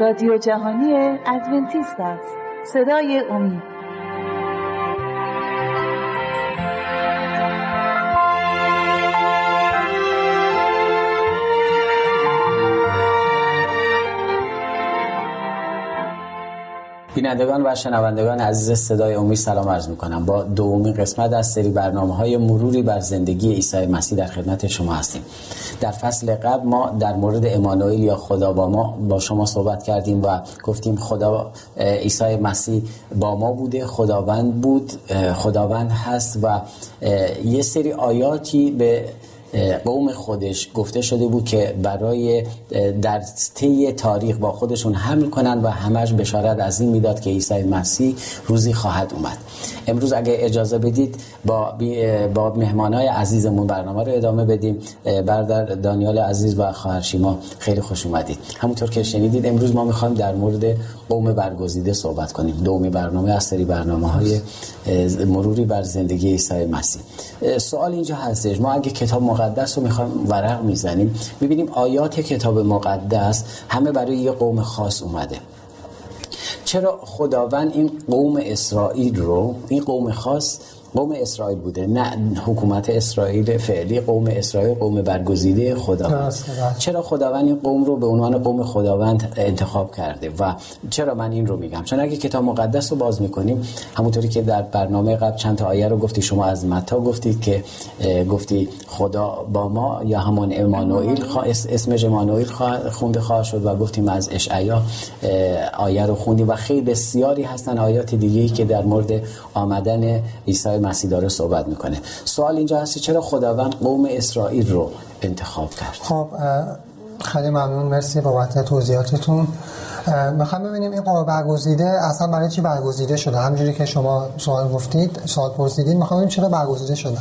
رادیو جهانی ادونتیست است. صدای امید. بینندگان و شنوندگان عزیز صدای امید سلام عرض می کنم با دومین قسمت از سری برنامه های مروری بر زندگی عیسی مسیح در خدمت شما هستیم. در فصل قبل ما در مورد امانوئیل یا خدا با ما با شما صحبت کردیم و گفتیم خدا عیسی مسیح با ما بوده خداوند بود خداوند هست و یه سری آیاتی به قوم خودش گفته شده بود که برای در طی تاریخ با خودشون حمل کنن و همش بشارت از این می‌داد که عیسی مسیح روزی خواهد اومد. امروز اگه اجازه بدید با با مهمانای عزیزمون برنامه رو ادامه بدیم. برادر دانیال عزیز و خواهر شیما خیلی خوش اومدید. همونطور که شنیدید امروز ما می‌خوایم در مورد قوم برگزیده صحبت کنیم. دومی برنامه از سری برنامه های مروری بر زندگی عیسی مسیح. سوال اینجا هستش. ما اگه کتاب مقدس رو می‌خوایم ورق می‌زنیم. می‌بینیم آیات کتاب مقدس همه برای یه قوم خاص اومده. چرا خداوند این قوم اسرائیل رو این قوم خاص قوم اسرائیل بوده نه حکومت اسرائیل فعلی قوم اسرائیل قوم برگزیده خداوند چرا خداوند این قوم رو به عنوان قوم خداوند انتخاب کرده؟ و چرا من این رو میگم؟ چون اگه کتاب مقدس رو باز می‌کنیم همونطوری که در برنامه قبل چند تا آیه رو گفتی شما از متا گفتید که گفتی خدا با ما یا همون امانوئیل اسمش امانوئیل خونده خواهد شد و گفتیم از اشعیا آیه رو خوندیم. و خیلی بسیاری هستن آیات دیگه که در مورد آمدن عیسی مسیح داره صحبت می‌کنه. سوال اینجا هستی چرا خداوند قوم اسرائیل رو انتخاب کرد؟ خب خیلی ممنون. مرسی بابت توضیحاتتون. می‌خوام ببینیم این قوم برگزیده اصلا برای چی برگزیده شده؟ همونجوری که شما سوال گفتید سوال پرسیدید می‌خوام ببینیم چرا برگزیده شده.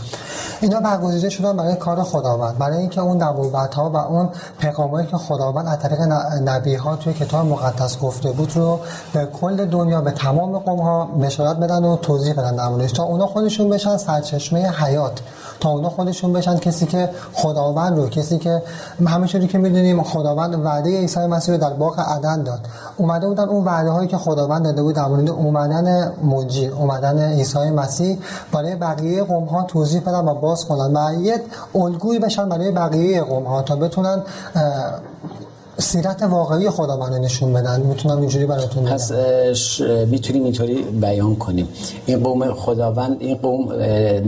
اینا برگزیده شدن برای کار خداوند برای اینکه اون نبوت ها و اون پیغامایی که خداوند از طریق نبی ها توی کتاب مقدس گفته بود رو به کل دنیا به تمام قوم ها بشارت بدن و توضیح بدن در تا اونا خودشون بشن سرچشمه حیات. تا اونا خودشون بشن کسی که خداوند رو کسی که همونجوری که می‌دونیم خداوند وعده عیسی مسیح رو در باغ عدن داد. اومده بودن اون وعده هایی که خداوند داده بود در مورد اومدن مجی اومدن عیسی مسیح. برای بقیه قوم ها توضیح بدن و باز کنن و الگویی بشن برای بقیه قوم ها تا بتونن سیرت واقعی خداوند نشون بدن. می‌تونم اینجوری براتون پس می‌تونیم اینطوری بیان کنیم. این قوم خداوند این قوم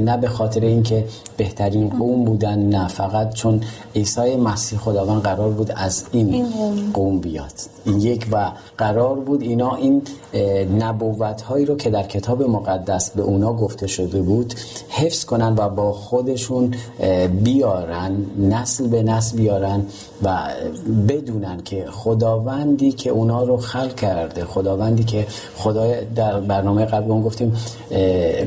نه به خاطر اینکه بهترین قوم بودن نه. فقط چون عیسی مسیح خداوند قرار بود از این قوم. بیاد. این یک و قرار بود اینا این نبوت هایی رو که در کتاب مقدس به اونا گفته شده بود حفظ کنن و با خودشون بیارن نسل به نسل بیارن و بدونن که خداوندی که اونا رو خلق کرده خداوندی که خدای در برنامه قبل اون گفتیم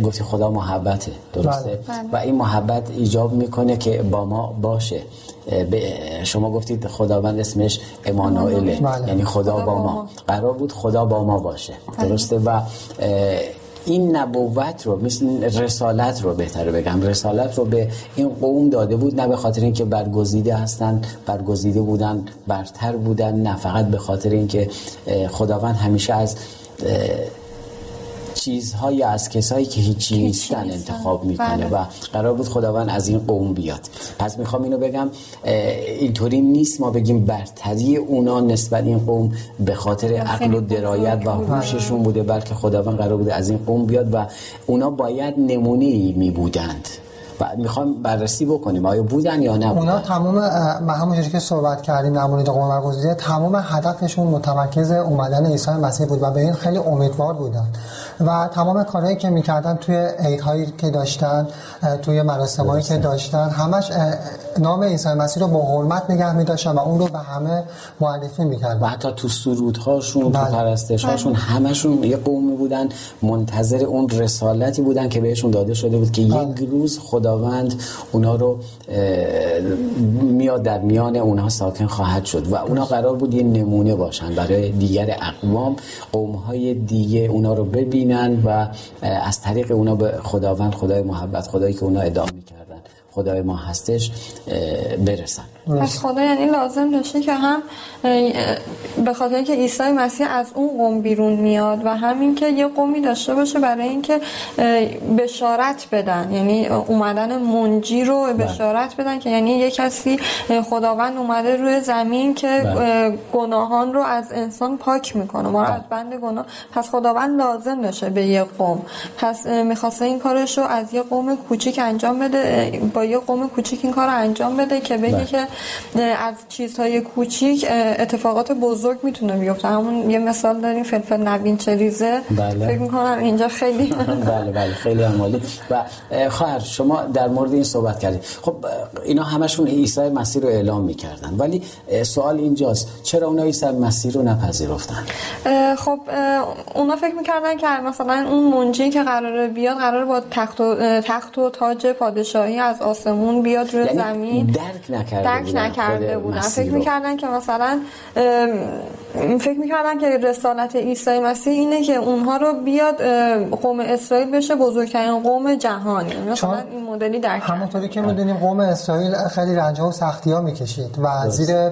گفتی خدا محبته درسته؟ بله. و این محبت ایجاب می‌کنه که با ما باشه. شما گفتید خداوند اسمش امانوئله بله. یعنی خدا با ما. قرار بود خدا با ما باشه. بله. درسته؟ و این نبوت رو مثل رسالت رو بهتره بگم. رسالت رو به این قوم داده بود نه به خاطر اینکه برگزیده هستن برگزیده بودن برتر بودن نه فقط به خاطر اینکه خداوند همیشه از چیزهایی از کسایی که هیچی نیستن انتخاب می‌کنه بله. و قرار بود خداوند از این قوم بیاد. پس می‌خوام اینو بگم اینطوری نیست ما بگیم برتری اونا نسبت این قوم به خاطر عقل و درایت و هوششون بوده بلکه خداوند قرار بود از این قوم بیاد و اونا باید نمونه ای می بودند و می‌خوام بررسی بکنیم. آیا بودن یا نه اونا تمام همونجوری که صحبت کردیم در مورد قوم برگزیده تمام هدفشون متمرکز اومدن عیسی مسیح بود و به این خیلی امیدوار بودن و تمام کارهایی که می‌کردن توی عیدهایی که داشتن توی مراسمایی که داشتن همش نام عیسی مسیح رو با حرمت نگه میداشتن و اون رو به همه معرفی می‌کردن و حتی تو سرودهاشون بله. تو پرستشهاشون بله. همشون یه قومی بودن منتظر اون رسالتی بودن که بهشون داده شده بود که بله. یک روز خداوند اونا رو میاد در میان اونها ساکن خواهد شد و اونا قرار بود یه نمونه باشن برای دیگر اقوام قومهای دیگه اونا رو ببین و از طریق اونا به خداوند خدای محبت خدایی که اونا ادعا می‌کردن خدای ما هستش برسن. پس خدا یعنی لازم داشته که هم به خاطر اینکه عیسی مسیح از اون قوم بیرون میاد و همین که یه قومی داشته باشه برای اینکه بشارت بدن یعنی اومدن منجی رو بله. بشارت بدن که یعنی یه کسی خداوند اومده روی زمین که بله. گناهان رو از انسان پاک می‌کنه ما رو بله. از بند گناه پس خداوند لازم داشته به یه قوم پس می‌خواسته این کارش رو از یه قوم کوچیک انجام بده با یه قوم کوچیک این کار رو انجام بده که بگه که از چیزهای کوچیک اتفاقات بزرگ می‌تونه بیفته. همون یه مثال داریم فلفل نبین چریزه. بله. فکر می‌کنم اینجا خیلی بله بله خیلی عمالی و خواهر شما در مورد این صحبت کردید. خب اینا همشون عیسی مسیح رو اعلام می‌کردن. ولی سوال اینجاست چرا اونا عیسی مسیح رو نپذیرفتن؟ خب اونا فکر می‌کردن که مثلا اون منجی که قراره بیاد قراره با تخت و, تخت و تاج پادشاهی از آسمون بیاد روی یعنی زمین. درک نکرده درک بودن نکرده بودن فکر می‌کردن که مثلا فکر می‌کردن که رسالت عیسی مسیح اینه که اونها رو بیاد قوم اسرائیل بشه بزرگترین قوم جهانی. مثلا این مدلی در همونطوری که می‌دونیم قوم اسرائیل خیلی رنج و سختی ها می‌کشید و زیر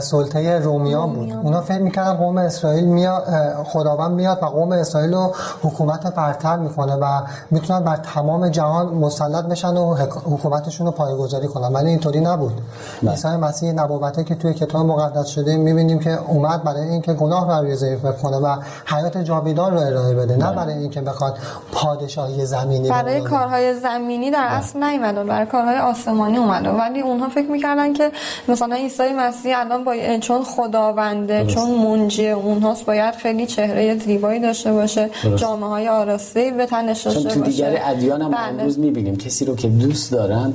سلطه رومیا بود. اونا فکر می‌کردن قوم اسرائیل میاد خداوند میاد و قوم اسرائیل رو حکومت برتر می‌کنه و می‌تونن بر تمام جهان مسلط بشن و حکومتشون رو پایگذاری کنن. ولی اینطوری نبود. عیسی مسیح نبوته که توی کتاب مقدس شده می‌بینیم که اومد برای اینکه گناه رو روی ضعیف کنه و حیات جاویدان رو ارائه بده نه برای اینکه بخواد پادشاهی زمینی برای کارهای زمینی در اصل نیومد برای کارهای آسمانی اومده. ولی اونها فکر می‌کردن که مثلا عیسی مسیح الان با چون خداونده چون منجی اونهاست باید خیلی چهره زیبایی داشته باشه جامعه های آراسته به تنش داشته باشه چون تو دیگر ادیان هم بله. امروز می‌بینیم کسی رو که دوست دارن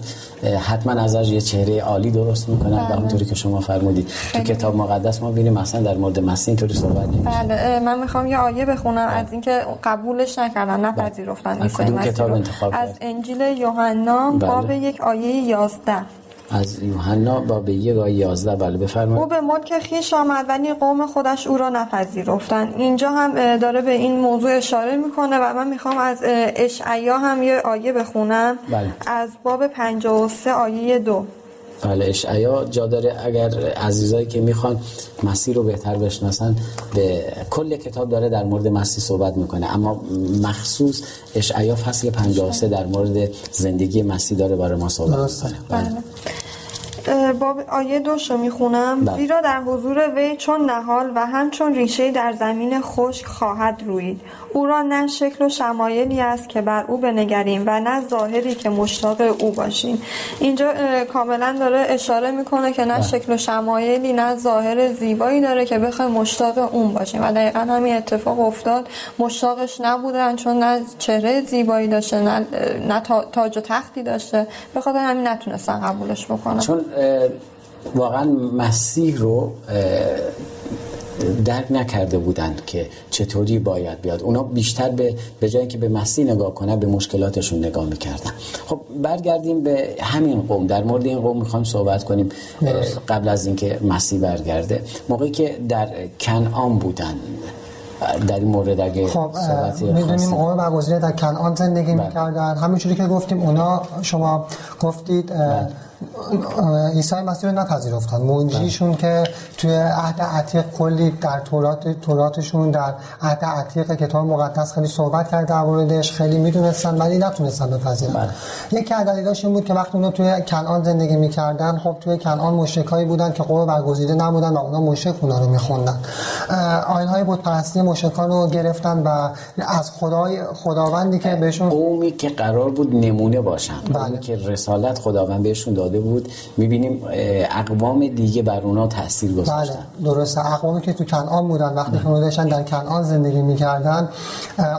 حتما ازش یه چهره عالی درست می‌کنن بله. و همونطوری که شما فرمودید. تو کتاب مقدس ما ببینیم مثلا در مورد مسیح اینطوری صحبت نمیشه. بله من می‌خوام یه آیه بخونم بله. از اینکه قبولش نکردن نپذیرفتن عیسی مسیح از انجیل یوحنا بله. باب یک آیه 11 از یوحنا باب یک آیه 11 بله بفرمایید. او به ملک خیش آمد ولی قوم خودش او را نپذیرفتن اینجا هم داره به این موضوع اشاره می‌کنه و من می‌خوام از اشعیا هم یه آیه بخونم. بله. از باب 53 آیه 2 بله اشعیا جا داره اگر عزیزایی که می‌خوان مسیح رو بهتر بشناسن به کل کتاب داره در مورد مسیح صحبت می‌کنه. اما مخصوص اشعیا فصل 53 در مورد زندگی مسیح داره برای ما صحبت می‌کنه. بله. باب آیه دوش رو می‌خونم. بله. زیرا در حضور وی چون نهال و همچون ریشه در زمین خشک خواهد روید. او را نه شکل و شمایلی است که بر او بنگریم و نه ظاهری که مشتاق او باشیم. اینجا کاملا داره اشاره می‌کنه که نه بله. شکل و شمایلی نه ظاهر زیبایی داره که بخوایم مشتاق اون باشیم. و دقیقا همین اتفاق افتاد. مشتاقش نبودن چون نه چهره زیبایی داشته نه, نه تاج و تختی داشته. به خاطر همین نتونستن قبولش بکنن. چون واقعا مسیح رو درک نکرده بودند که چطوری باید بیاد. اونا بیشتر به به جایی که به مسیح نگاه کنن به مشکلاتشون نگاه می‌کردن. خب برگردیم به همین قوم. در مورد این قوم می‌خوایم صحبت کنیم قبل از اینکه مسیح برگرده. موقعی که در کنعان بودن. در این مورد اگه خب می‌دونیم قوم برگزیده در کنعان زندگی بله. می‌کردن. همینجوری که گفتیم اونا شما گفتید. عیسی مسیح رو نپذیرفتن منجیشون که توی عهد عتیق کلی در تورات توراتشون در عهد عتیق کتاب مقدس خیلی صحبت کرد در موردش خیلی می‌دونستن ولی نتونستن بپذیرن بله. یکی از دلایلش این بود که وقتی اونا توی کنعان زندگی می‌کردن خب توی کنعان مشرکایی بودن که قوم برگزیده نبودن و اونا مشرک اونا رو میخوندن آیین بت پرستی مشرکان رو گرفتن و از خدای خداوندی که بهشون قومی که قرار بود نمونه باشن بله. که رسالت خداوند بهشون داده بود می‌بینیم اقوام دیگه بر اونا تاثیر گذاشتن. بله درسته. اقوامی که تو کنعان بودن وقتی که داشتن در کنعان زندگی می‌کردن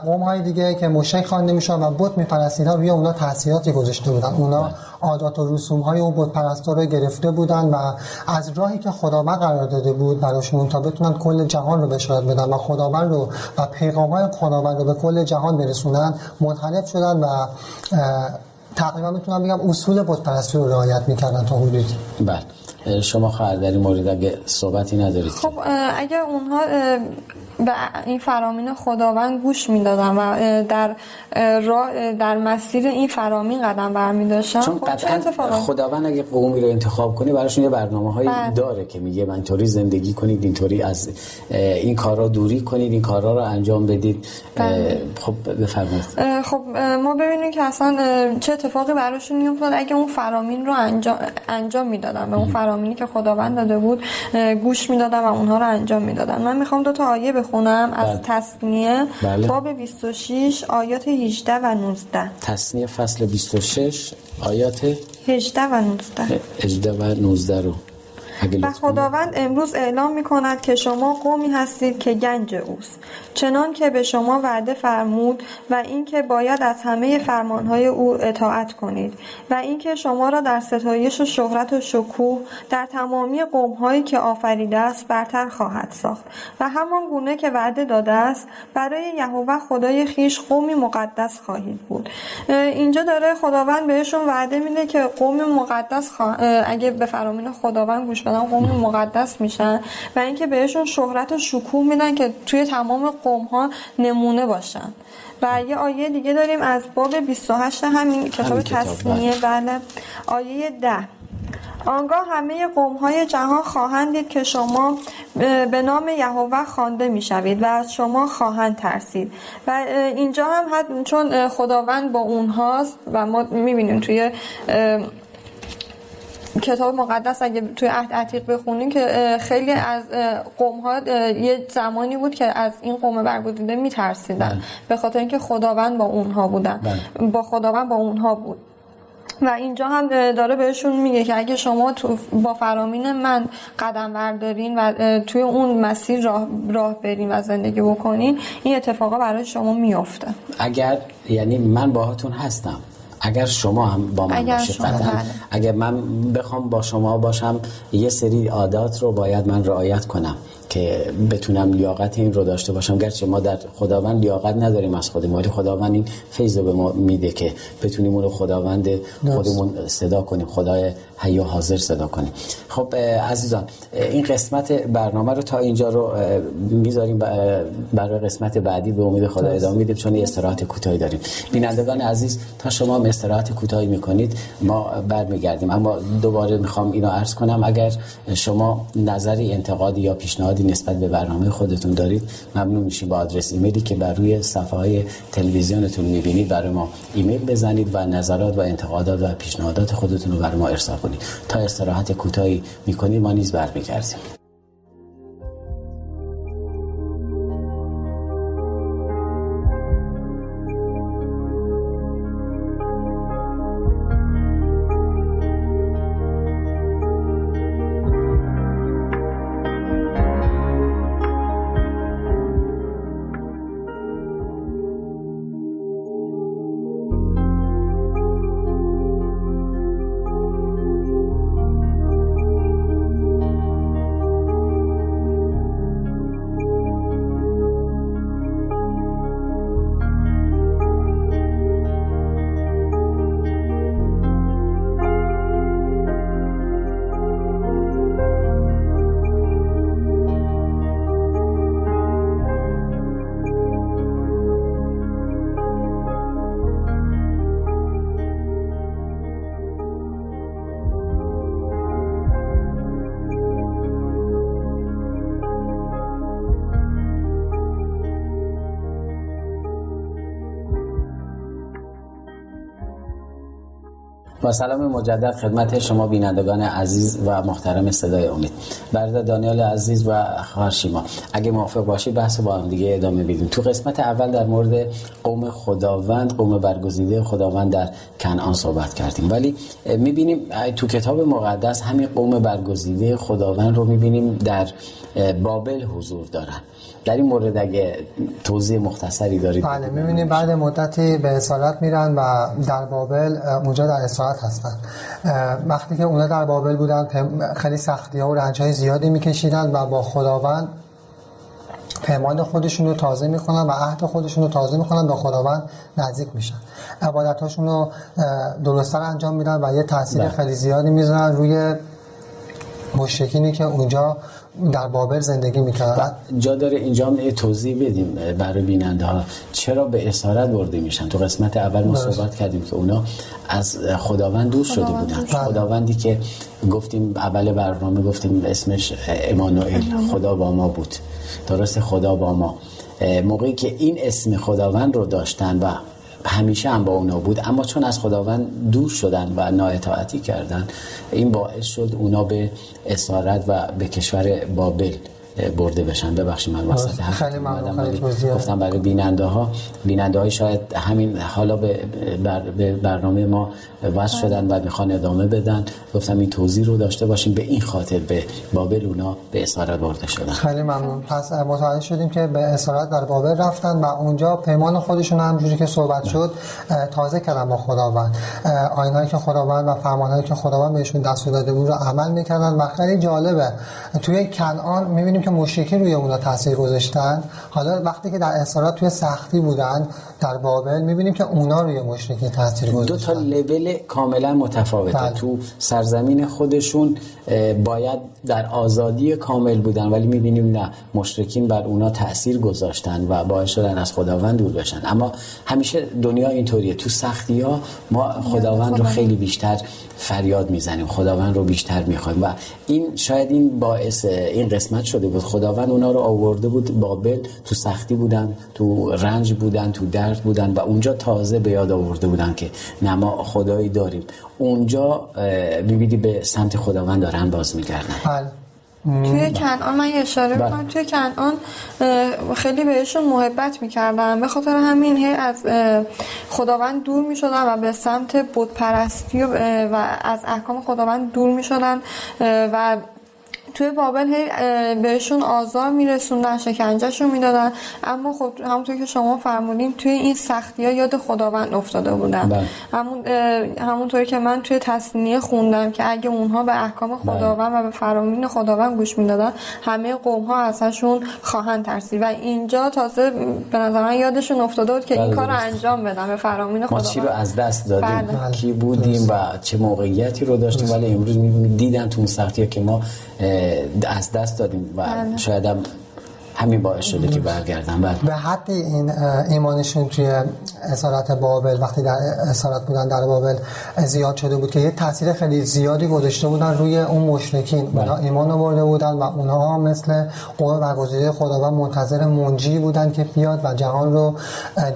قوم های دیگه که مشرک خوانده میشن و بت میپرستیدن روی اونا تاثیراتی گذاشته بودن. اونا بله. عادات و رسوم های اون بت پرستا رو گرفته بودن و از راهی که خداوند قرار داده بود براشون تا بتونن کل جهان رو بشارت بدن و خداوند رو و پیغام های خداوند رو به کل جهان برسونن منحرف شدن و تقریبا می‌تونم بگم اصول بت پرستی رو رعایت می‌کردن تا حدودی بله. شما خواهد در این مورد اگه صحبتی ندارید خب اگه اونها به این فرامین خداوند گوش می‌دادن و در راه در مسیر این فرامین قدم برمی داشتن چون خب قطعا خداوند اگه قومی رو انتخاب کنه براشون یه برنامه هایی بله. داره که میگه من اینطوری زندگی کنید اینطوری از این کارا دوری کنید این کارا رو انجام بدید. بله. خب بفرمایید. خب ما ببینیم که اصلا چه اتفاقی براشون میافتاد. اگه اون فرامین رو انجام انجام می‌دادن به اون فرامینی که خداوند داده بود گوش می‌دادن و اونها رو انجام می‌دادن. من می‌خوام دو تا آیه بخونم بله. از تصنیه بله. باب 26 آیات 18 و 19 تصنیه فصل 26 آیات 18 و 19 18 و 19 رو و. خداوند امروز اعلام می کند که شما قومی هستید که گنج اوست. چنان که به شما وعده فرمود و اینکه باید از همه فرمانهای او اطاعت کنید و اینکه شما را در ستایش و شهرت و شکوه در تمامی قومهایی که آفریده است برتر خواهد ساخت. و همان گونه که وعده داده است برای یهوه خدای خیش قومی مقدس خواهید بود. اینجا داره خداوند بهشون وعده میده که قوم مقدس خوا- اگه به فرامین خداوند گوش بدن قوم مقدس میشن و اینکه بهشون شهرت و شکوه میدن که توی تمام قوم ها نمونه باشن. و یه آیه دیگه داریم از باب 28 همین کتاب تصمیه بله. آیه 10 آنگاه همه قومهای جهان خواهند دید که شما به نام یهوه خوانده می‌شوید و از شما خواهند ترسید. و اینجا هم حد چون خداوند با اونهاست و ما می‌بینیم توی کتاب مقدس اگه توی عهد عتیق بخونیم که خیلی از قوم ها یه زمانی بود که از این قوم برگزیده میترسیدن به خاطر اینکه خداوند با اونها بودن. با خداوند با اونها بود. و اینجا هم داره بهشون میگه که اگه شما تو با فرامین من قدم بردارین و توی اون مسیر راه, راه برین و زندگی بکنین این اتفاقا برای شما میفته اگر یعنی من باهاتون هستم. اگر شما هم با من اگر باشید بله. اگر من بخوام با شما باشم یه سری عادات رو باید من رعایت کنم که بتونم لیاقت این رو داشته باشم. گرچه ما در خداوند لیاقت نداریم از خودمون ولی خداوند این فیض رو به ما میده که بتونیم اون رو خداوند خودمون صدا کنیم خدای حی و حاضر صدا کنیم. خب عزیزان این قسمت برنامه رو تا اینجا رو می‌ذاریم برای قسمت بعدی به امید خدا ادامه میدیم چون استراحت کوتاهی داریم. بینندگان عزیز تا شما هم استراحت کوتاهی می‌کنید ما برمیگردیم. اما دوباره می‌خوام اینو عرض کنم اگر شما نظری انتقادی یا پیشنهادی نسبت به برنامه خودتون دارید ممنون میشیم با آدرس ایمیلی که بر روی صفحه های تلویزیونتون می‌بینید. برای ما ایمیل بزنید و نظرات و انتقادات و پیشنهادات خودتون رو برای ما ارسال کنید. تا استراحت کوتاهی می‌کنید ما نیز برمیگردیم. با سلام مجدد خدمت شما بینندگان عزیز و محترم صدای امید. برادر دانیال عزیز و خواهر شیما اگه موافق باشید بحث با هم دیگه ادامه بدیم. تو قسمت اول در مورد قوم خداوند قوم برگزیده خداوند در کنعان صحبت کردیم. ولی می‌بینیم تو کتاب مقدس همین قوم برگزیده خداوند رو می‌بینیم در بابل حضور دارن. در این مورد اگه توضیح مختصری دارید. بله می‌بینیم بعد مدتی به اسارت میرن و در بابل اونجا در هستن اه، وقتی که اونا در بابل بودن خیلی سختی ها و رنج های زیادی میکشیدن و با خداوند پیمان خودشون رو تازه می‌کنن و عهد خودشون رو تازه می‌کنن به خداوند نزدیک میشن عبادت هاشون رو اه، درستتر انجام میدن و یه تاثیر بله. خیلی زیادی می‌ذارن روی مشرکینی که اونجا در بابل زندگی می‌کردن جا داره اینجا هم توضیح بدیم برای بیننده ها. چرا به اسارت برده میشن؟ تو قسمت اول ما صحبت کردیم که اونا از خداوند دور شده بودن. خداوندی که گفتیم اول برنامه گفتیم اسمش امانوئل. خدا با ما بود. درست خدا با ما. موقعی که این اسم خداوند رو داشتن و همیشه هم با اونا بود اما چون از خداوند دور شدن و نااطاعتی کردن این باعث شد اونا به اسارت و به کشور بابل برده بشن. ببخشید من وسط گفتم برای بیننده ها بیننده های شاید همین حالا به, برنامه ما وصل شدن و می‌خوان ادامه بدن. گفتم این توضیح رو داشته باشیم. به این خاطر به بابل اونا به اسارت برده شدن. خیلی ممنون. پس متوجه شدیم که به اسارت در بابل رفتن و اونجا پیمان خودشون همجوری که صحبت شد تازه کردن با خداوند. آینهایی که خداوند و فرمانهایی که خداوند بهشون دست داده بود رو عمل می‌کردن. و خیلی جالبه. توی کنعان می‌بینیم که مشرکین روی اونا تاثیر گذاشتن. حالا وقتی که در اسارات توی سختی بودن در بابل می‌بینیم که اونا روی مشرکین تاثیر گذاشتن دو تا لول کاملا متفاوته. بله. تو سرزمین خودشون باید در آزادی کامل بودن ولی می‌بینیم نه. مشرکین بر اونا تاثیر گذاشتن و باعث شدن از خداوند دور بشن. اما همیشه دنیا اینطوریه. تو سختی ها ما خداوند رو خیلی بیشتر فریاد می‌زنیم. خداوند رو بیشتر می‌خوایم. و این شاید این باعث این قسمت شده بود. خداوند اونا رو آورده بود بابل. تو سختی بودن تو رنج بودن تو درد بودن و اونجا تازه به یاد آورده بودن که نما خدایی داریم. اونجا می‌بینی به سمت خداوند دارن باز میگردن بله. توی کنعان من اشاره بله. کنم توی کنعان خیلی بهشون محبت می‌کردن به خاطر همین هی از خداوند دور می‌شدن و به سمت بودپرستی و از احکام خداوند دور می‌شدن و توی بابل هی بهشون آزار میرسوندن شکنجهشون می‌دادن. اما خب همونطور که شما فرمودین توی این سختی ها یاد خداوند افتاده بودن. بله. همون همونطوری که من توی تصنیه خوندم که اگه اونها به احکام بله. خداوند و به فرامین خداوند گوش می‌دادن همه قوم ها ازشون خواهند ترسید. و اینجا تازه به نظر من یادشون افتاده بود که این بله، کار رو انجام بدن به فرامین خداوند ما چی رو از دست دادیم؟ کی بودیم و چه موقعیتی رو داشتیم؟ ولی امروز دیدن تو اون سختی که ما از دست دادیم و بله. شاید هم همین باعث شده که برگردن بله به حدی این ایمانشون توی اسارت بابل وقتی در اسارت بودن در بابل زیاد شده بود که یه تاثیر خیلی زیادی گذاشته بودن روی اون مشرکین بله. اونا ایمان آورده بودن و اونها مثل قوم برگزیده خداوند منتظر منجی بودن که بیاد و جهان رو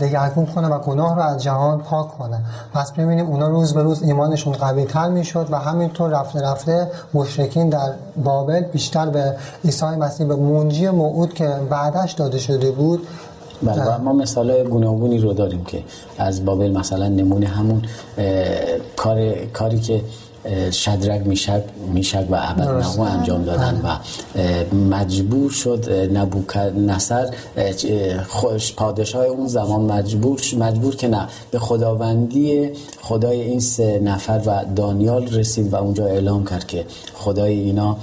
دگرگون کنه و گناه رو از جهان پاک کنه پس ببینیم اونا روز به روز ایمانشون قوی تر می‌شد و همینطور رفته رفته مشرکین در بابل بیشتر به عیسی مسیح به منجی موعود که بعدش داده شده بود بله ما مثال گوناگونی رو داریم که از بابل مثلا نمونه همون کار کاری که شدرک میشک میشک و نهو انجام دادن و مجبور شد نبوکر نصر خوش پادشاه اون زمان مجبور مجبور که نه به خداوندی خدای این سه نفر و دانیال رسید و اونجا اعلام کرد که خدای اینا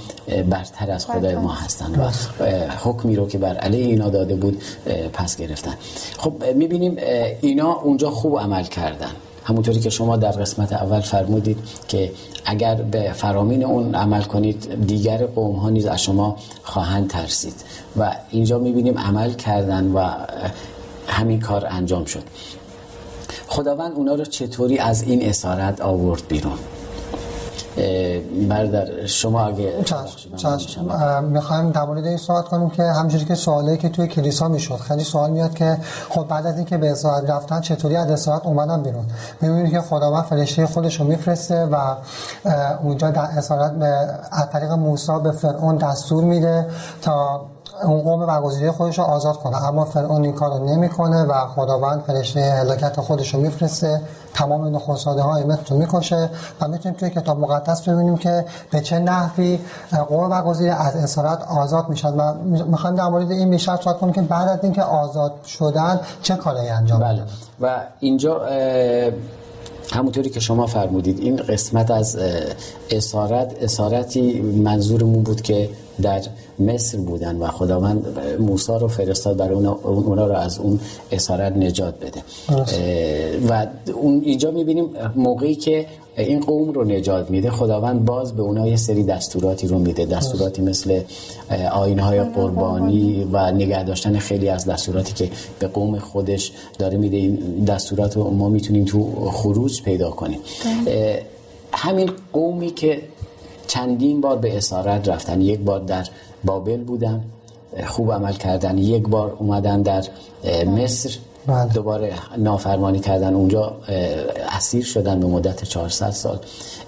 برتر از خدای ما هستن و حکمی رو که بر علیه اینا داده بود پس گرفتن. خب می‌بینیم اینا اونجا خوب عمل کردن. همونطوری که شما در قسمت اول فرمودید که اگر به فرامین اون عمل کنید دیگر قوم ها نیز از شما خواهند ترسید. و اینجا می‌بینیم عمل کردن و همین کار انجام شد. خداوند اونا رو چطوری از این اسارت آورد بیرون؟ بردر شما اگه می‌خوایم در مورد این صحبت کنیم که همجوری که سوالی که توی کلیسا می‌شد خیلی سوال میاد که خب بعد از اینکه به اسارت رفتن چطوری از اسارت اومدن بیرون؟ می‌بینید که خداوند فرشته خودش رو میفرسته و اونجا در اسارت از طریق موسی به فرعون دستور میده تا اون قوم برگزیده خودش رو آزاد کنه اما فرعون این کار رو نمی‌کنه و خداوند فرشته هلاکت خودش رو میفرسته تمام نخستاده های مصر رو می‌کشه و می‌تونیم توی کتاب مقدس ببینیم که به چه نحوی قوم برگزیده از اسارت آزاد می‌شد و می‌خوایم در مورد این بیشتر صحبت کنیم که بعد از اینکه آزاد شدن چه کاری انجام بله. و اینجا همونطوری که شما فرمودید این قسمت از اسارت اسارتی منظورمون بود که در مصر بودن و خداوند موسی رو فرستاد برای اونا, اونا رو از اون اسارت نجات بده. و اون اینجا می‌بینیم موقعی که این قوم رو نجات میده خداوند باز به اونها یه سری دستوراتی رو میده. دستوراتی مثل آینهای قربانی و نگه داشتن خیلی از دستوراتی که به قوم خودش داره میده. این دستورات رو ما می‌تونیم تو خروج پیدا کنیم. همین قومی که چندین بار به اسارت رفتن. یک بار در بابل بودن خوب عمل کردن. یک بار اومدن در مصر. بله. دوباره نافرمانی کردن. اونجا اسیر شدن به مدت 400 سال.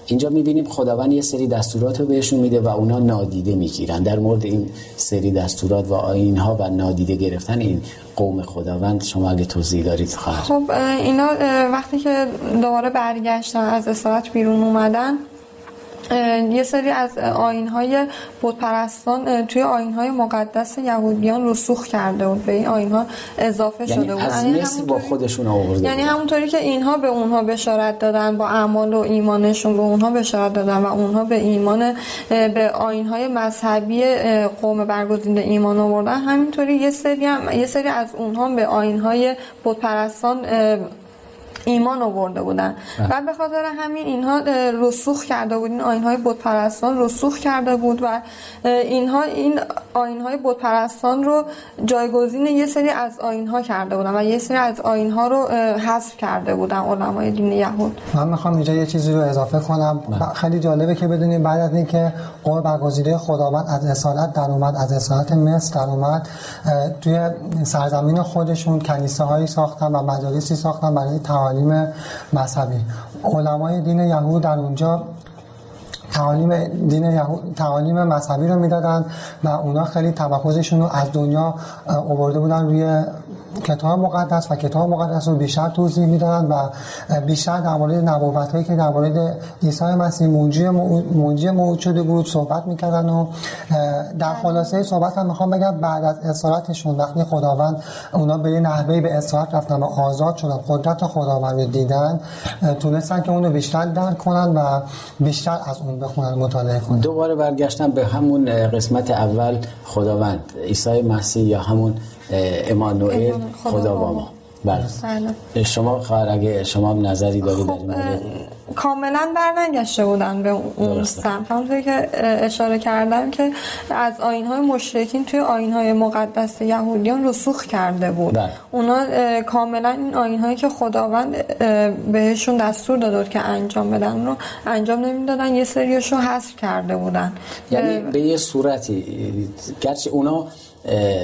اینجا می‌بینیم خداوند یه سری دستورات رو بهشون میده و اونا نادیده می‌گیرن. در مورد این سری دستورات و آینها و نادیده گرفتن این قوم خداوند شما اگه توضیح دارید خواهد خب اینا وقتی که دوباره برگشتن از اسارت بیرون اومدن یه سری از آینهای بودپرستان توی آینهای مقدس یهودیان رسوخ کرده بود. به این آینها اضافه یعنی شده بود. از یعنی با خودشون آورده یعنی همونطوری که اینها به اونها بشارت دادن با اعمال و ایمانشون به اونها بشارت دادن و اونها به ایمان به آینهای مذهبی قوم برگزیده ایمان آوردن. همینطوری یه سری هم یه سری از اونها به آینهای بودپرستان ایمان آورده بودن و بله. به خاطر همین اینها رسوخ کرده بود این آینهای بودپرستان رسوخ کرده بود و اینها این آینهای بودپرستان رو جایگزین یه سری از آینها کرده بودن و یه سری از آینها رو حذف کرده بودن علمای دین یهود من می‌خوام اینجا یه چیزی رو اضافه کنم بله. خیلی جالبه که بدونیم بعد از اینکه قوم برگزیده خداوند از اصالت در اومد از اصالت مصر در اومد توی سرزمین خودشون کلیساهایی ساختن و مجالسی ساختن برای تعالیم مذهبی. علمای دین یهود در اونجا تعالیم دین یهود تعالیم مذهبی رو می‌دادن و اونا خیلی تمرکزشون رو از دنیا آورده بودن روی کتاب مقدس و کتاب مقدس رو بیشتر توضیح میدن و بیشتر در مورد نبوت هایی که در مورد عیسی مسیح موجی موجی موجود شده بود صحبت می‌کردن و در خلاصه صحبت هم می‌خوام بگم بعد از اسارتشون وقتی خداوند اونا به یه نحوه به اسارت رفتن و آزاد شدن قدرت خداوند رو دیدن تونستن که اونو بیشتر درک کنن و بیشتر از اون بخونن مطالعه کنن. دوباره برگشتن به همون قسمت اول خداوند عیسی مسیح یا همون امانوئل خدا با ما بله. شما خواهر اگه شما نظری دارید خب در کاملا برنگشته بودن به اون سمت. همونطوری که اشاره کردم که از آین های مشرکین توی آین های مقدس یهودیان رسوخ کرده بود. بله. اونا کاملا این آین هایی که خداوند بهشون دستور داده بود که انجام بدن رو انجام نمی‌دادن یه سریشو حذف کرده بودن. یعنی به یه صورتی گرچه اونا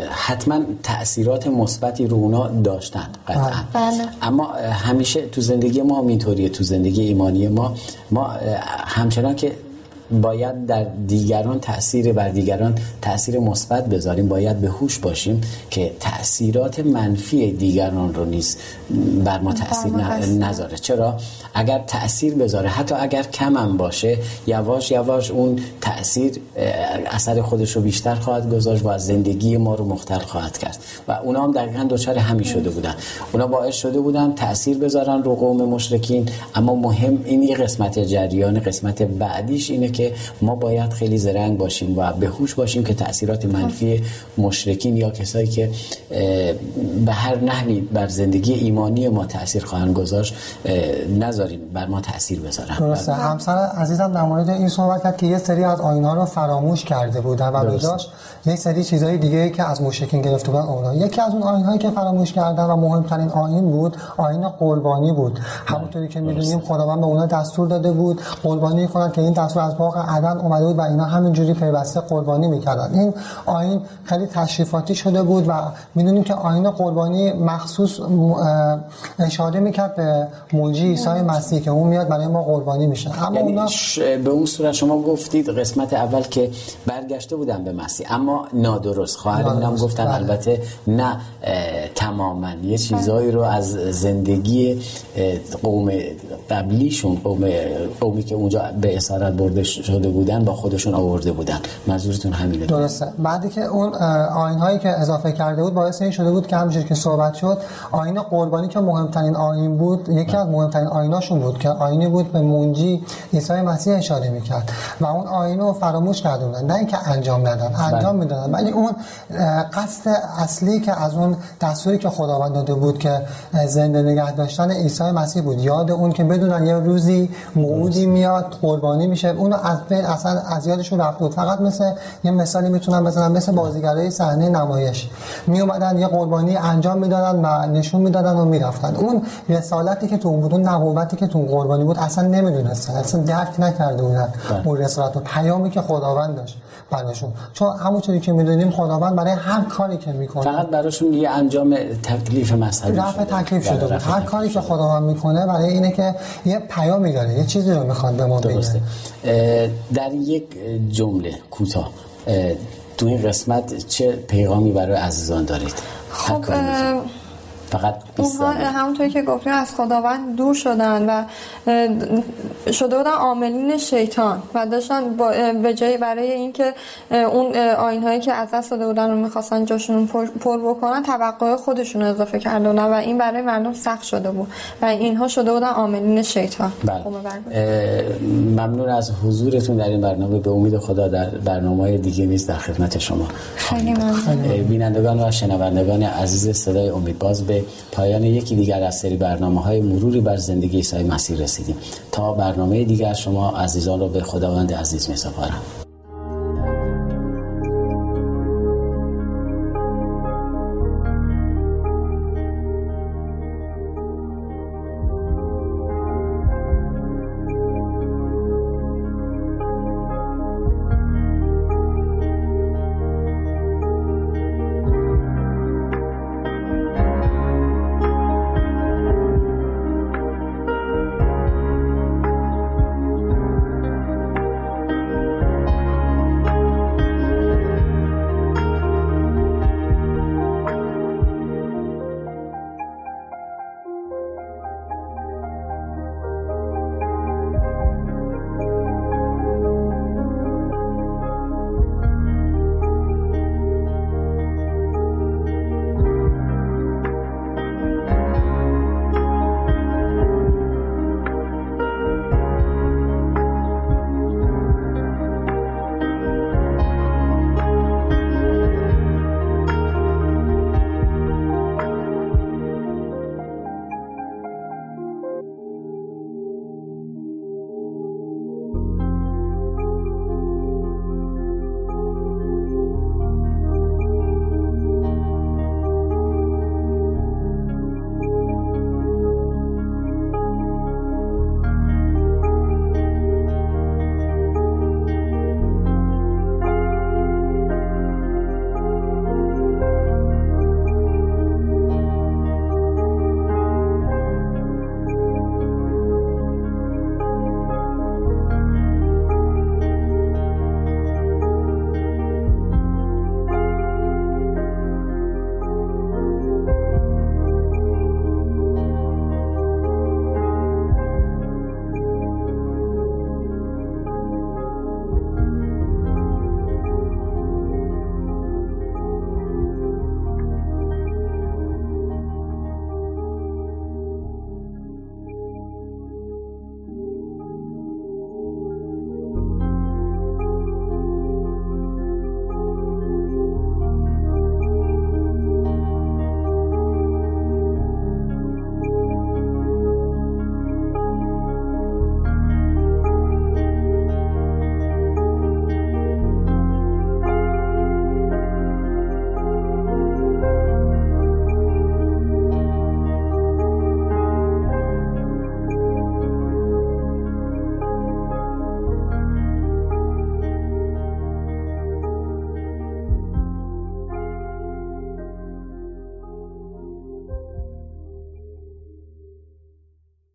حتما تاثیرات مثبتی رو اونا داشتن قطعا بله. اما همیشه تو زندگی ما اینطوریه تو زندگی ایمانی ما ما همچنان که باید در دیگران تاثیر بر دیگران تاثیر مثبت بذاریم. باید به هوش باشیم که تاثیرات منفی دیگران رو نیز بر ما تاثیر نذاره. چرا؟ اگر تاثیر بذاره حتی اگر کم هم باشه یواش یواش اون تاثیر اثر خودش رو بیشتر خواهد گذاشت و از زندگی ما رو مختل خواهد کرد. و اونا هم دقیقا دوچار همین شده بودن. اونا باعث شده بودن تاثیر بذارن رو قوم مشرکین. اما مهم این یه قسمت جریان قسمت بعدیش اینه که ما باید خیلی زرنگ باشیم و به هوش باشیم که تاثیرات منفی مشرکین یا کسایی که به هر نحوی بر زندگی ایمانی ما تاثیر خواهند گذاشت نذاریم بر ما تاثیر بذارن. درسته. همسر عزیزم در مورد این صحبت کرد که یه سری از آینها رو فراموش کرده بودن و بجاش یک سری چیزهای دیگه که از مشرکین گرفته بودن اونا یکی از اون آینهایی که فراموش کردن و مهمترین آین بود آین قربانی بود. همونطوری که می‌دونیم خداوند به اونا دستور داده بود. قربانی کنند که این دستور از باغ عدن اومده بود و اینا همینجوری پیوسته قربانی می‌کردن. این آین خیلی تشریفاتی شده بود و می‌دونیم که آین قربانی مخصوص اشاره می‌کرد به موجی عیسی مسیح که اون میاد برای ما قربانی میشه. اما یعنی اونا... به اون صورت شما گفتید قسمت اول که برگشته بودن به مسیح اما نادرست. خواهرمون هم گفتن بله. البته نه تماما. یه چیزایی رو از زندگی قوم قبلیشون قوم قومی که اونجا به اسارت برده شده بودن با خودشون آورده بودن. منظورتون همینه. درسته. بعدی که اون آین هایی که اضافه کرده بود باعث این شده بود که همونجوری که صحبت شد آین قربانی که مهمترین آین بود یکی از مهمترین آیناشون بود که آینی بود به منجی عیسی مسیح اشاره می‌کرد. و اون آین رو فراموش بودن نه اینکه انجام ندن انجام می‌دادن. ولی اون قصد اصلی که از اون دستوری که خداوند داده بود که زنده نگه داشتن عیسی مسیح بود. یاد اون که بدونن یه روزی موعودی میاد قربانی میشه. اون از اصلا از یادشون رفت بود. فقط مثل یه مثالی می‌تونم بزنم مثل بازیگرای صحنه نمایش. می اومدن یه قربانی انجام می‌دادن و نشون می‌دادن و می‌رفتن. اون رسالتی که تو اون بود اون نبوتی که تو قربانی بود اصلا نمی‌دونستن. اصلا درک نکرده بودن بله. اون رسالت و پیامی که خداوند داشت. براشون. چون همونطوری که می‌دونیم خداوند برای هر کاری که می‌کنه فقط براشون یه انجام تکلیف مذهبی رفع تکلیف شده بود. هر کاری که خداوند می‌کنه برای اینه که یه پیامی داره یه چیزی رو می‌خواد به ما درسته. در یک جمله کوتاه. تو این قسمت چه پیغامی برای عزیزان دارید؟ خب فقط اونها همونطوری که گفتیم از خداوند دور شدن و شده بودن عاملین شیطان و داشتن به جای برای اینکه اون آین هایی که از دست داده بودن رو می‌خواستن جاشون پر بکنن توقع خودشون رو اضافه کرده بودن و این برای مردم سخت شده بود و اینها شده بودن عاملین شیطان. بله. ممنون از حضورتون در این برنامه. به امید خدا در برنامه دیگه نیست در خدمت شما خیلی ممنون. بینندگان و شنوندگان عزیز صدای امید باز به پایان یکی دیگر از سری برنامه های مروری بر زندگی عیسی مسیح رسیدیم. تا برنامه دیگر شما عزیزان رو به خداوند عزیز می سپارم